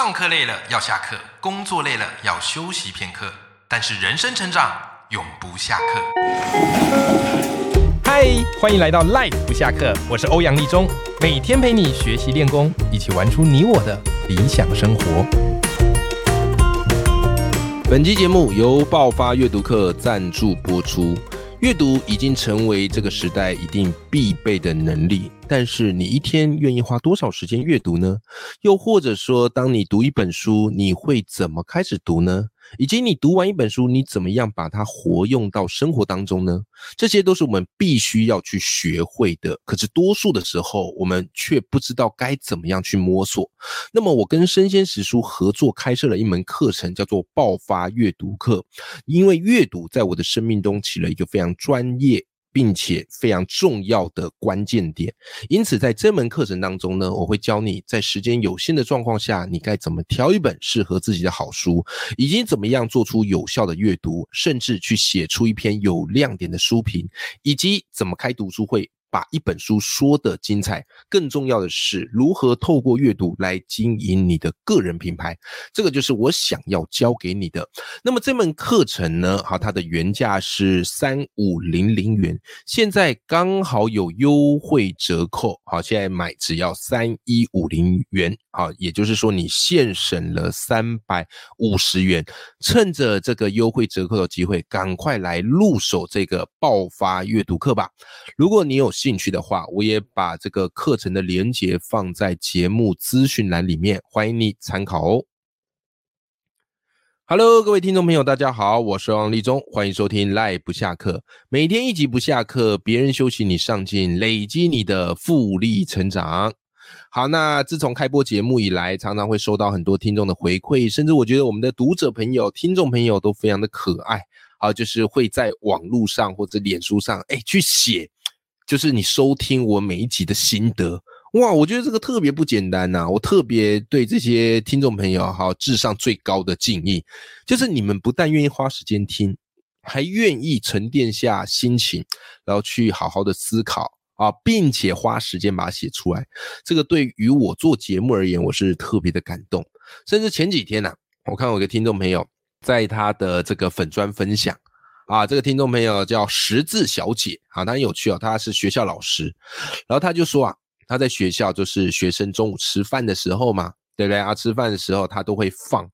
上课累了要下课，工作累了要休息片刻，但是人生成长永不下课。嗨，欢迎来到 Life 不下课，我是欧阳立中，每天陪你学习练功，一起玩出你我的理想生活。本期节目由爆发阅读课赞助播出。阅读已经成为这个时代一定必备的能力，但是你一天愿意花多少时间阅读呢？又或者说，当你读一本书，你会怎么开始读呢？以及你读完一本书，你怎么样把它活用到生活当中呢？这些都是我们必须要去学会的。可是多数的时候，我们却不知道该怎么样去摸索。那么，我跟生鲜史书合作开设了一门课程，叫做爆发阅读课。因为阅读在我的生命中起了一个非常专业。并且非常重要的关键点，因此在这门课程当中呢，我会教你在时间有限的状况下，你该怎么挑一本适合自己的好书，以及怎么样做出有效的阅读，甚至去写出一篇有亮点的书评，以及怎么开读书会。把一本书说的精彩，更重要的是如何透过阅读来经营你的个人品牌，这个就是我想要教给你的。那么这门课程呢，好，它的原价是三五零零元，现在刚好有优惠折扣，好，现在买只要三一五零元，好，也就是说你现省了三百五十元，趁着这个优惠折扣的机会，赶快来入手这个爆发阅读课吧。如果你有兴趣的话，我也把这个课程的连接放在节目资讯栏里面，欢迎你参考哦。Hello，各位听众朋友，大家好，我是王立忠，欢迎收听赖不下课，每天一集不下课，别人休息你上进，累积你的复利成长。好，那自从开播节目以来，常常会收到很多听众的回馈，甚至我觉得我们的读者朋友、听众朋友都非常的可爱，好，就是会在网络上或者脸书上，哎，去写。就是你收听我每一集的心得哇，我觉得这个特别不简单呐！我特别对这些听众朋友哈，致上最高的敬意。就是你们不但愿意花时间听，还愿意沉淀下心情，然后去好好的思考啊，并且花时间把它写出来。这个对于我做节目而言，我是特别的感动。甚至前几天呐，我看我一个听众朋友在他的这个粉砖分享。啊，这个听众朋友叫十字小姐，啊，她很有趣哦，她是学校老师，然后她就说啊，她在学校就是学生中午吃饭的时候嘛，对不对啊？吃饭的时候她都会放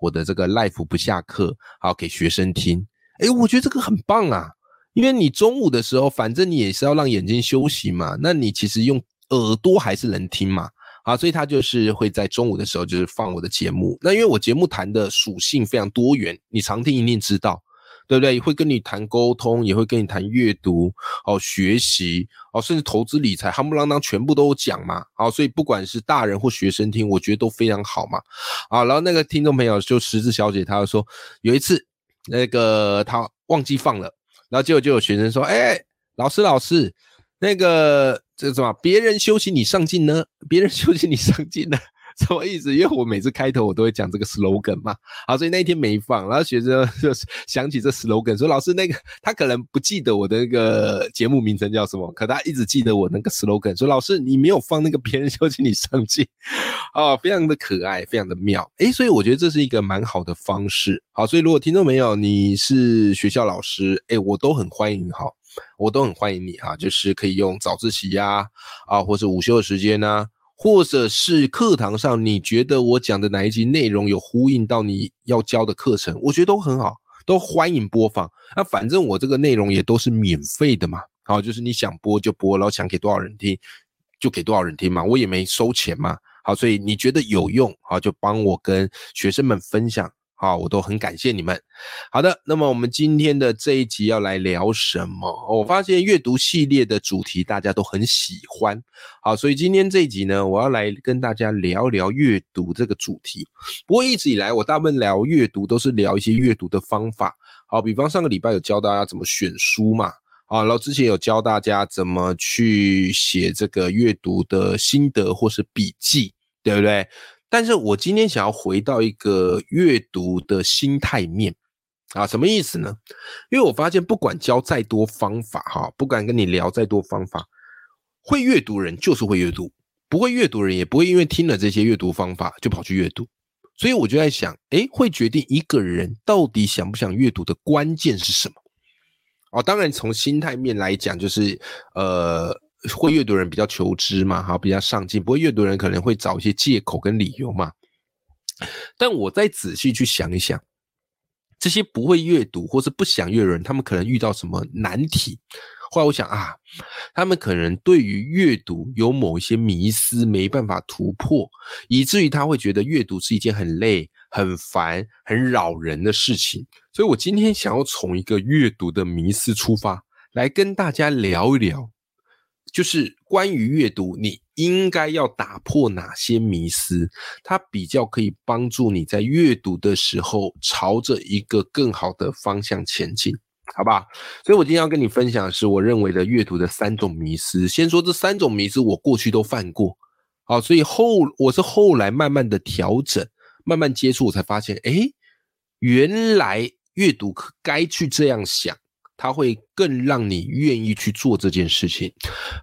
我的这个 life 不下课，好给学生听。哎，我觉得这个很棒啊，因为你中午的时候，反正你也是要让眼睛休息嘛，那你其实用耳朵还是能听嘛，啊，所以他就是会在中午的时候就是放我的节目。那因为我节目谈的属性非常多元，你常听一定知道。对不对？会跟你谈沟通，也会跟你谈阅读，哦，学习，哦，甚至投资理财，夯不啷当全部都讲嘛。好，所以不管是大人或学生听，我觉得都非常好嘛。啊，然后那个听众朋友就十字小姐，她就说有一次那个她忘记放了，然后结果就有学生说，哎，老师老师，那个这什么？别人休息你上进呢？别人 休息你上进呢？什么意思？因为我每次开头我都会讲这个 slogan 嘛，好，所以那一天没放，然后学生 就想起这 slogan，说老师那个他可能不记得我的那个节目名称叫什么，可他一直记得我那个 slogan，说老师你没有放那个别人休息你上进，哦，非常的可爱，非常的妙，诶，所以我觉得这是一个蛮好的方式，好，所以如果听众朋友你是学校老师，诶，我都很欢迎，哈，我都很欢迎你哈，就是可以用早自习呀，啊，或者午休的时间呢。或者是课堂上，你觉得我讲的哪一集内容有呼应到你要教的课程，我觉得都很好，都欢迎播放。那反正我这个内容也都是免费的嘛，好，就是你想播就播，然后想给多少人听就给多少人听嘛，我也没收钱嘛，好，所以你觉得有用，好就帮我跟学生们分享。好，我都很感谢你们。好的，那么我们今天的这一集要来聊什么？我发现阅读系列的主题大家都很喜欢。好，所以今天这一集呢，我要来跟大家聊聊阅读这个主题。不过一直以来，我大部分聊阅读都是聊一些阅读的方法。好，比方上个礼拜有教大家怎么选书嘛，啊，然后之前有教大家怎么去写这个阅读的心得或是笔记，对不对？但是我今天想要回到一个阅读的心态面啊，什么意思呢？因为我发现不管教再多方法哈，不管跟你聊再多方法，会阅读人就是会阅读，不会阅读人也不会因为听了这些阅读方法就跑去阅读。所以我就在想，诶，会决定一个人到底想不想阅读的关键是什么？哦，当然从心态面来讲，就是呃，会阅读人比较求知嘛，哈，比较上进；不会阅读人可能会找一些借口跟理由嘛。但我再仔细去想一想，这些不会阅读或是不想阅人，他们可能遇到什么难题？后来我想啊，他们可能对于阅读有某一些迷思，没办法突破，以至于他会觉得阅读是一件很累、很烦、很扰人的事情。所以我今天想要从一个阅读的迷思出发，来跟大家聊一聊，就是关于阅读，你应该要打破哪些迷思，它比较可以帮助你在阅读的时候朝着一个更好的方向前进。好吧，所以我今天要跟你分享的是我认为的阅读的三种迷思。先说这三种迷思，我过去都犯过，好，所以后我是后来慢慢的调整，慢慢接触，我才发现，哎，原来阅读该去这样想，它会更让你愿意去做这件事情。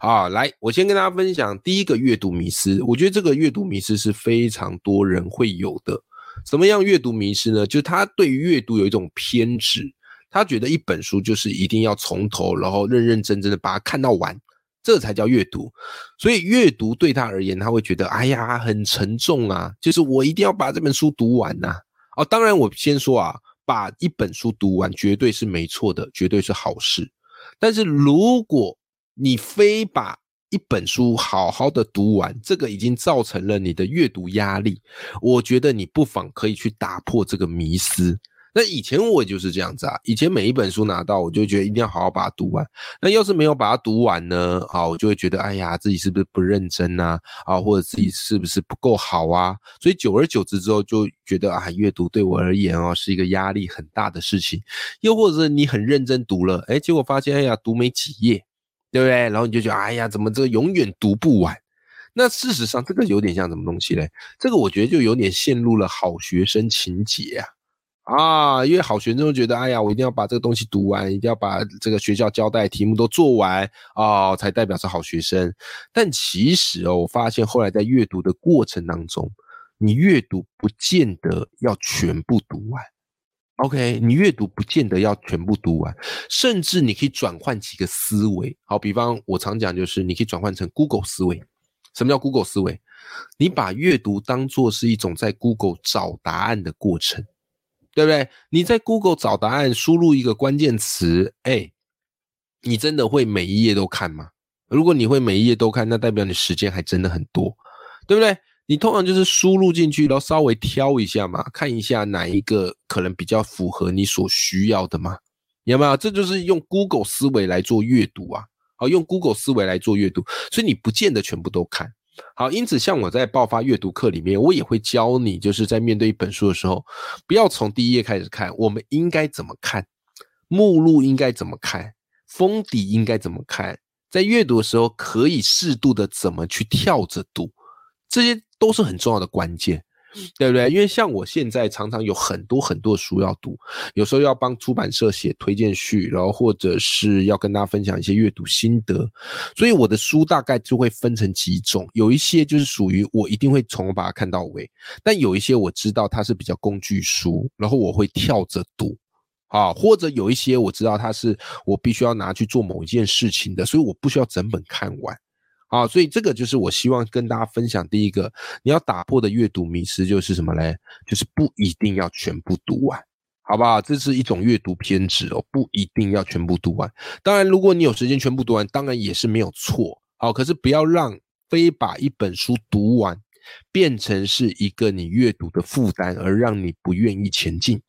好，来，我先跟大家分享第一个阅读迷思。我觉得这个阅读迷思是非常多人会有的。什么样阅读迷思呢？就是他对于阅读有一种偏执。他觉得一本书就是一定要从头，然后认认真真的把它看到完，这才叫阅读。所以阅读对他而言，他会觉得哎呀很沉重啊，就是我一定要把这本书读完呐。哦，当然我先说啊，把一本书读完绝对是没错的，绝对是好事。但是如果你非把一本书好好的读完，这个已经造成了你的阅读压力，我觉得你不妨可以去打破这个迷思。那以前我就是这样子啊，以前每一本书拿到，我就觉得一定要好好把它读完。那要是没有把它读完呢，啊，我就会觉得，哎呀，自己是不是不认真呐？啊，或者自己是不是不够好啊？所以久而久之之后，就觉得啊，阅读对我而言哦，是一个压力很大的事情。又或者你很认真读了，哎，结果发现，哎呀，读没几页，对不对？然后你就觉得，哎呀，怎么这个永远读不完？那事实上，这个有点像什么东西嘞？这个我觉得就有点陷入了好学生情节啊。啊，因为好学生都觉得，哎呀，我一定要把这个东西读完，一定要把这个学校交代题目都做完啊，才代表是好学生。但其实哦，我发现后来在阅读的过程当中，你阅读不见得要全部读完。OK，你阅读不见得要全部读完，甚至你可以转换几个思维。好，比方我常讲就是，你可以转换成 Google 思维。什么叫 Google 思维？你把阅读当做是一种在 Google 找答案的过程。对不对？你在 Google 找答案，输入一个关键词，哎，你真的会每一页都看吗？如果你会每一页都看，那代表你时间还真的很多，对不对？你通常就是输入进去，然后稍微挑一下嘛，看一下哪一个可能比较符合你所需要的嘛，有没有？这就是用 Google 思维来做阅读啊，好，用 Google 思维来做阅读，所以你不见得全部都看。好，因此像我在爆发阅读课里面，我也会教你，就是在面对一本书的时候，不要从第一页开始看，我们应该怎么看，目录应该怎么看，封底应该怎么看，在阅读的时候可以适度的怎么去跳着读，这些都是很重要的关键。对不对？因为像我现在常常有很多很多书要读，有时候要帮出版社写推荐序，然后或者是要跟大家分享一些阅读心得，所以我的书大概就会分成几种，有一些就是属于我一定会从头把它看到尾，但有一些我知道它是比较工具书，然后我会跳着读，啊，或者有一些我知道它是我必须要拿去做某一件事情的，所以我不需要整本看完。啊，所以这个就是我希望跟大家分享第一个你要打破的阅读迷思，就是什么嘞？就是不一定要全部读完，好不好？这是一种阅读偏执哦，不一定要全部读完。当然，如果你有时间全部读完，当然也是没有错。好，可是不要让非把一本书读完变成是一个你阅读的负担，而让你不愿意前进。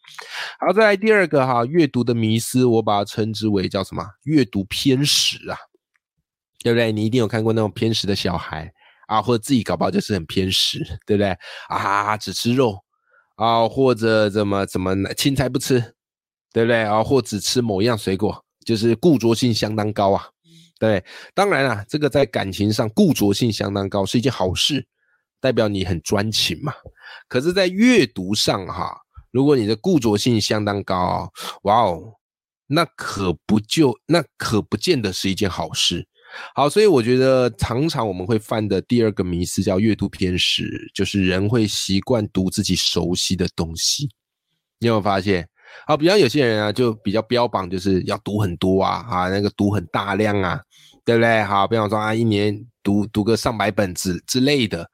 好，再来第二个哈，阅读的迷思，我把它称之为叫什么？阅读偏食啊。对不对？你一定有看过那种偏食的小孩啊，或者自己搞不好就是很偏食，对不对？啊，只吃肉啊，或者怎么怎么青菜不吃，对不对？啊，或只吃某一样水果，就是固着性相当高啊。对，当然了，这个在感情上固着性相当高是一件好事，代表你很专情嘛。可是，在阅读上哈，如果你的固着性相当高啊，哇哦，那可不就那可不见得是一件好事。好，所以我觉得常常我们会犯的第二个迷思叫阅读偏食，就是人会习惯读自己熟悉的东西。你有没有发现？好，比方有些人啊，就比较标榜就是要读很多啊，啊，那个读很大量啊，对不对？好，比方说啊，一年读读个上百本之之类的。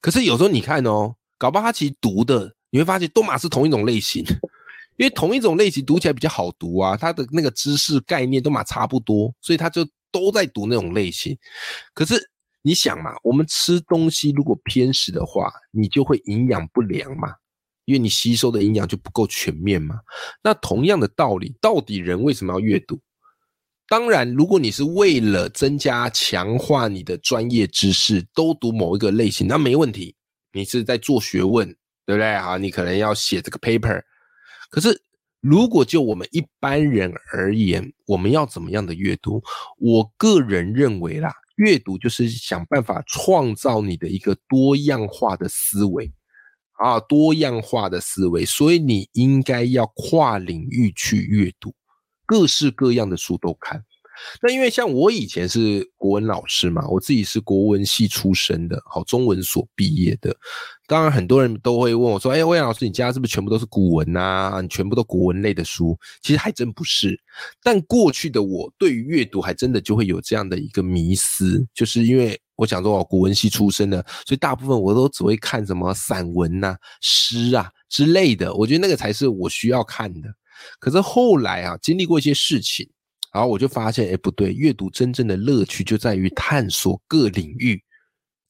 可是有时候你看哦，搞不好他其实读的，你会发现都马是同一种类型，因为同一种类型读起来比较好读啊，他的那个知识概念都马差不多，所以他就都在读那种类型。可是你想嘛，我们吃东西如果偏食的话，你就会营养不良嘛。因为你吸收的营养就不够全面嘛。那同样的道理，到底人为什么要阅读？当然，如果你是为了增加、强化你的专业知识，都读某一个类型，那没问题。你是在做学问，对不对？啊，你可能要写这个 paper。可是，如果就我们一般人而言，我们要怎么样的阅读？我个人认为啦，阅读就是想办法创造你的一个多样化的思维。啊，多样化的思维，所以你应该要跨领域去阅读，各式各样的书都看。那因为像我以前是国文老师嘛，我自己是国文系出身的，好中文所毕业的。当然很多人都会问我说：“哎，魏老师，你家是不是全部都是古文啊？你全部都国文类的书？”其实还真不是。但过去的我对于阅读还真的就会有这样的一个迷思，就是因为我想说我古文系出身的，所以大部分我都只会看什么散文呐、诗啊之类的。我觉得那个才是我需要看的。可是后来啊，经历过一些事情。然后我就发现，哎，不对，阅读真正的乐趣就在于探索各领域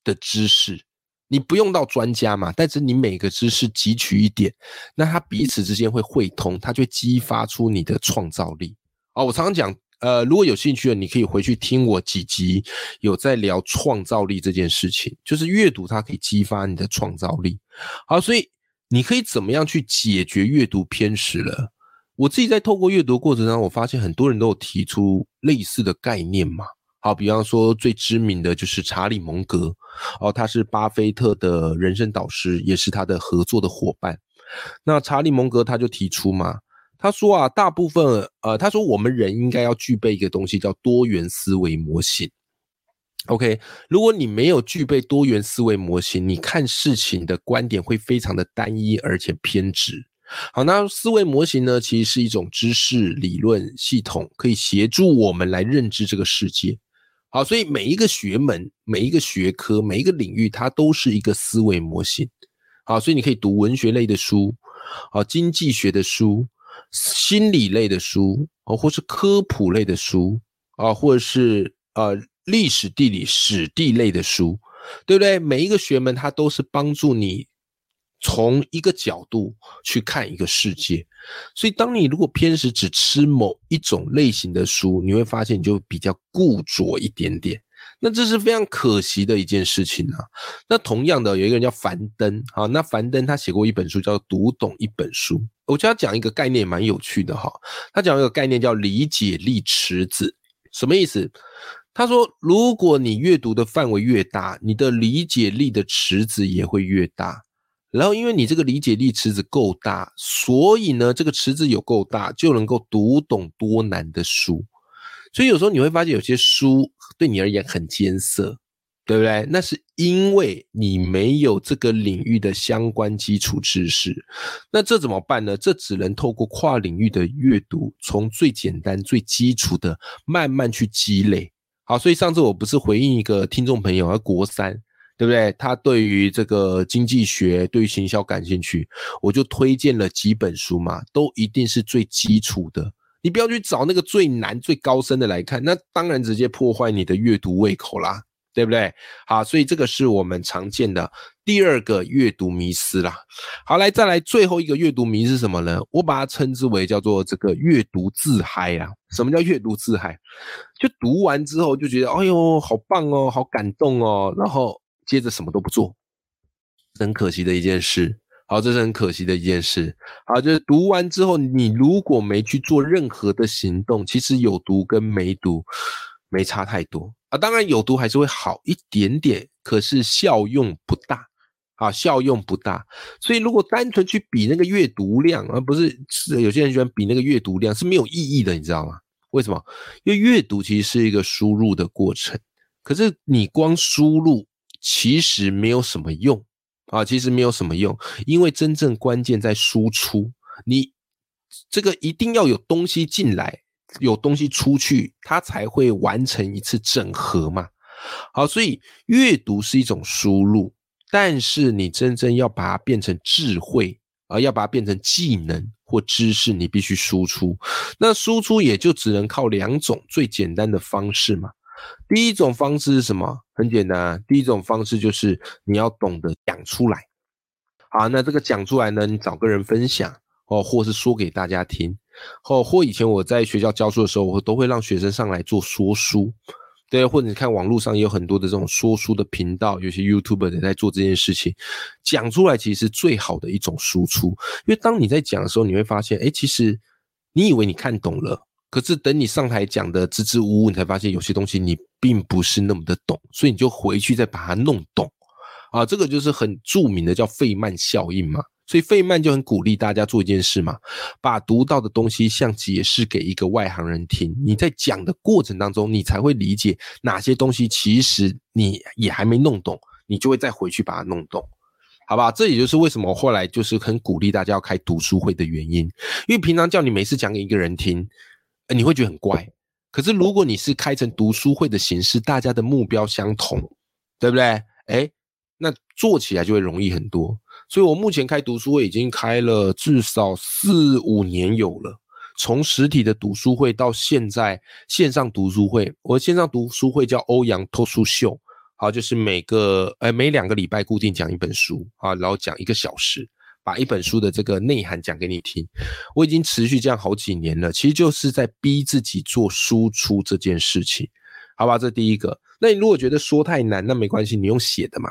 的知识。你不用到专家嘛，但是你每个知识汲取一点，那它彼此之间会汇通，它就激发出你的创造力。哦，我常常讲，呃，如果有兴趣的，你可以回去听我几集有在聊创造力这件事情，就是阅读它可以激发你的创造力。好，所以你可以怎么样去解决阅读偏食了？我自己在透过阅读过程当中，我发现很多人都有提出类似的概念嘛。好，比方说最知名的就是查理蒙格，哦，他是巴菲特的人生导师，也是他的合作的伙伴。那查理蒙格他就提出嘛，他说啊，大部分呃，他说我们人应该要具备一个东西叫多元思维模型。OK，如果你没有具备多元思维模型，你看事情的观点会非常的单一而且偏执。好，那思维模型呢？其实是一种知识理论系统，可以协助我们来认知这个世界。好，所以每一个学门、每一个学科、每一个领域，它都是一个思维模型。好，所以你可以读文学类的书，好，经济学的书、心理类的书，哦，或是科普类的书，啊，或者是呃历史、地理、史地类的书，对不对？每一个学门，它都是帮助你。从一个角度去看一个世界，所以当你如果偏食只吃某一种类型的书，你会发现你就比较固着一点点，那这是非常可惜的一件事情啊。那同样的，有一个人叫樊登，好，那樊登他写过一本书叫《读懂一本书》，我觉得他讲一个概念蛮有趣的哈。他讲一个概念叫理解力池子，什么意思？他说，如果你阅读的范围越大，你的理解力的池子也会越大。然后，因为你这个理解力池子够大，所以呢，这个池子有够大，就能够读懂多难的书。所以有时候你会发现，有些书对你而言很艰涩，对不对？那是因为你没有这个领域的相关基础知识。那这怎么办呢？这只能透过跨领域的阅读，从最简单、最基础的慢慢去积累。好，所以上次我不是回应一个听众朋友，他国三。对不对？他对于这个经济学、对于行销感兴趣，我就推荐了几本书嘛，都一定是最基础的。你不要去找那个最难、最高深的来看，那当然直接破坏你的阅读胃口啦，对不对？好，所以这个是我们常见的第二个阅读迷思啦。好，来再来最后一个阅读迷是什么呢？我把它称之为叫做这个阅读自嗨啊。什么叫阅读自嗨？就读完之后就觉得，哎呦，好棒哦，好感动哦，然后。接着什么都不做，很可惜的一件事。好，这是很可惜的一件事。好，就是读完之后，你如果没去做任何的行动，其实有读跟没读没差太多啊。当然有读还是会好一点点，可是效用不大啊，效用不大。所以如果单纯去比那个阅读量，而不是是有些人喜欢比那个阅读量是没有意义的，你知道吗？为什么？因为阅读其实是一个输入的过程，可是你光输入其实没有什么用啊，其实没有什么用，因为真正关键在输出。你这个一定要有东西进来，有东西出去，它才会完成一次整合嘛。好，所以阅读是一种输入，但是你真正要把它变成智慧。而要把它变成技能或知识，你必须输出。那输出也就只能靠两种最简单的方式嘛。第一种方式是什么？很简单，第一种方式就是你要懂得讲出来。好，那这个讲出来呢，你找个人分享哦，或是说给大家听，或或以前我在学校教书的时候，我都会让学生上来做说书。对，或者你看网络上也有很多的这种说书的频道，有些 YouTuber 也在做这件事情，讲出来其实是最好的一种输出。因为当你在讲的时候，你会发现，哎，其实你以为你看懂了，可是等你上台讲的支支吾吾，你才发现有些东西你并不是那么的懂，所以你就回去再把它弄懂。啊，这个就是很著名的叫费曼效应嘛。所以费曼就很鼓励大家做一件事嘛，把读到的东西像解释给一个外行人听。你在讲的过程当中，你才会理解哪些东西其实你也还没弄懂，你就会再回去把它弄懂，好吧？这也就是为什么后来就是很鼓励大家要开读书会的原因。因为平常叫你每次讲给一个人听，你会觉得很怪。可是如果你是开成读书会的形式，大家的目标相同，对不对？哎，那做起来就会容易很多。所以，我目前开读书会已经开了至少四五年有了。从实体的读书会到现在线上读书会，我线上读书会叫欧阳脱书秀，好，就是每个呃每两个礼拜固定讲一本书啊，然后讲一个小时，把一本书的这个内涵讲给你听。我已经持续这样好几年了，其实就是在逼自己做输出这件事情，好吧？这第一个。那你如果觉得说太难，那没关系，你用写的嘛，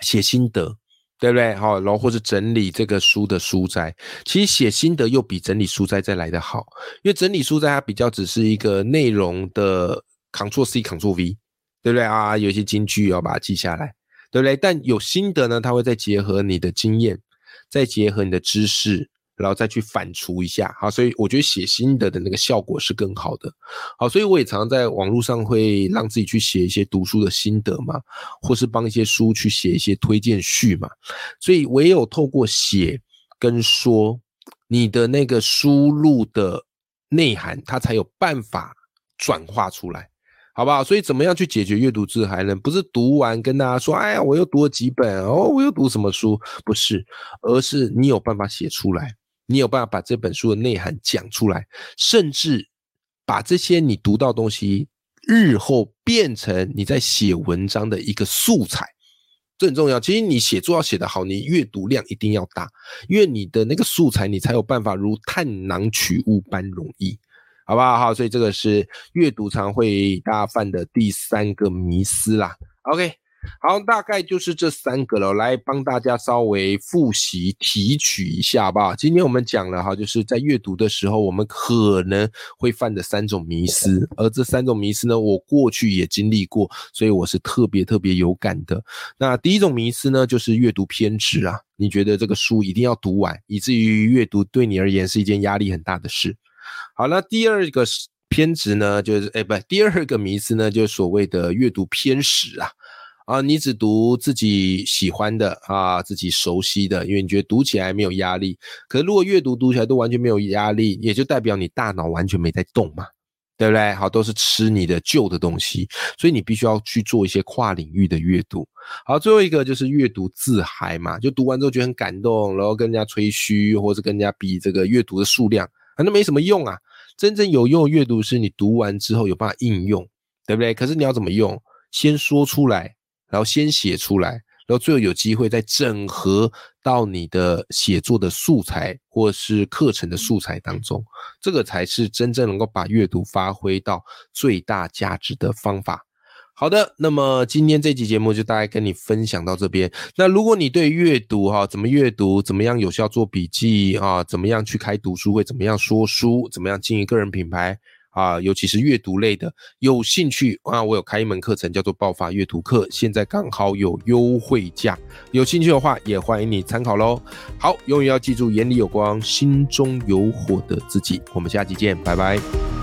写心得。对不对？好，然后或是整理这个书的书摘，其实写心得又比整理书摘再来的好，因为整理书摘它比较只是一个内容的 Ctrl C Ctrl V，对不对啊？有些金句要把它记下来，对不对？但有心得呢，它会再结合你的经验，再结合你的知识。然后再去反刍一下，好，所以我觉得写心得的那个效果是更好的，好，所以我也常常在网络上会让自己去写一些读书的心得嘛，或是帮一些书去写一些推荐序嘛，所以唯有透过写跟说，你的那个输入的内涵，它才有办法转化出来，好不好？所以怎么样去解决阅读自嗨呢？不是读完跟大家说，哎呀，我又读了几本哦，我又读什么书？不是，而是你有办法写出来。你有办法把这本书的内涵讲出来，甚至把这些你读到东西，日后变成你在写文章的一个素材，这很重要。其实你写作要写得好，你阅读量一定要大，因为你的那个素材，你才有办法如探囊取物般容易，好不好？好，所以这个是阅读常会大家犯的第三个迷思啦。OK。好，大概就是这三个了，来帮大家稍微复习提取一下吧。今天我们讲了哈，就是在阅读的时候，我们可能会犯的三种迷思，而这三种迷思呢，我过去也经历过，所以我是特别特别有感的。那第一种迷思呢，就是阅读偏执啊，你觉得这个书一定要读完，以至于阅读对你而言是一件压力很大的事。好了，第二个偏执呢，就是哎，不，第二个迷思呢，就是所谓的阅读偏食啊。啊，你只读自己喜欢的啊，自己熟悉的，因为你觉得读起来没有压力。可是如果阅读读起来都完全没有压力，也就代表你大脑完全没在动嘛，对不对？好，都是吃你的旧的东西，所以你必须要去做一些跨领域的阅读。好，最后一个就是阅读自嗨嘛，就读完之后觉得很感动，然后跟人家吹嘘，或者跟人家比这个阅读的数量，反正没什么用啊。真正有用的阅读是你读完之后有办法应用，对不对？可是你要怎么用？先说出来。然后先写出来，然后最后有机会再整合到你的写作的素材或是课程的素材当中，这个才是真正能够把阅读发挥到最大价值的方法。好的，那么今天这期节目就大概跟你分享到这边。那如果你对阅读哈，怎么阅读，怎么样有效做笔记啊，怎么样去开读书会，怎么样说书，怎么样经营个人品牌。啊，尤其是阅读类的，有兴趣啊，我有开一门课程叫做爆发阅读课，现在刚好有优惠价，有兴趣的话也欢迎你参考喽。好，永远要记住，眼里有光，心中有火的自己。我们下期见，拜拜。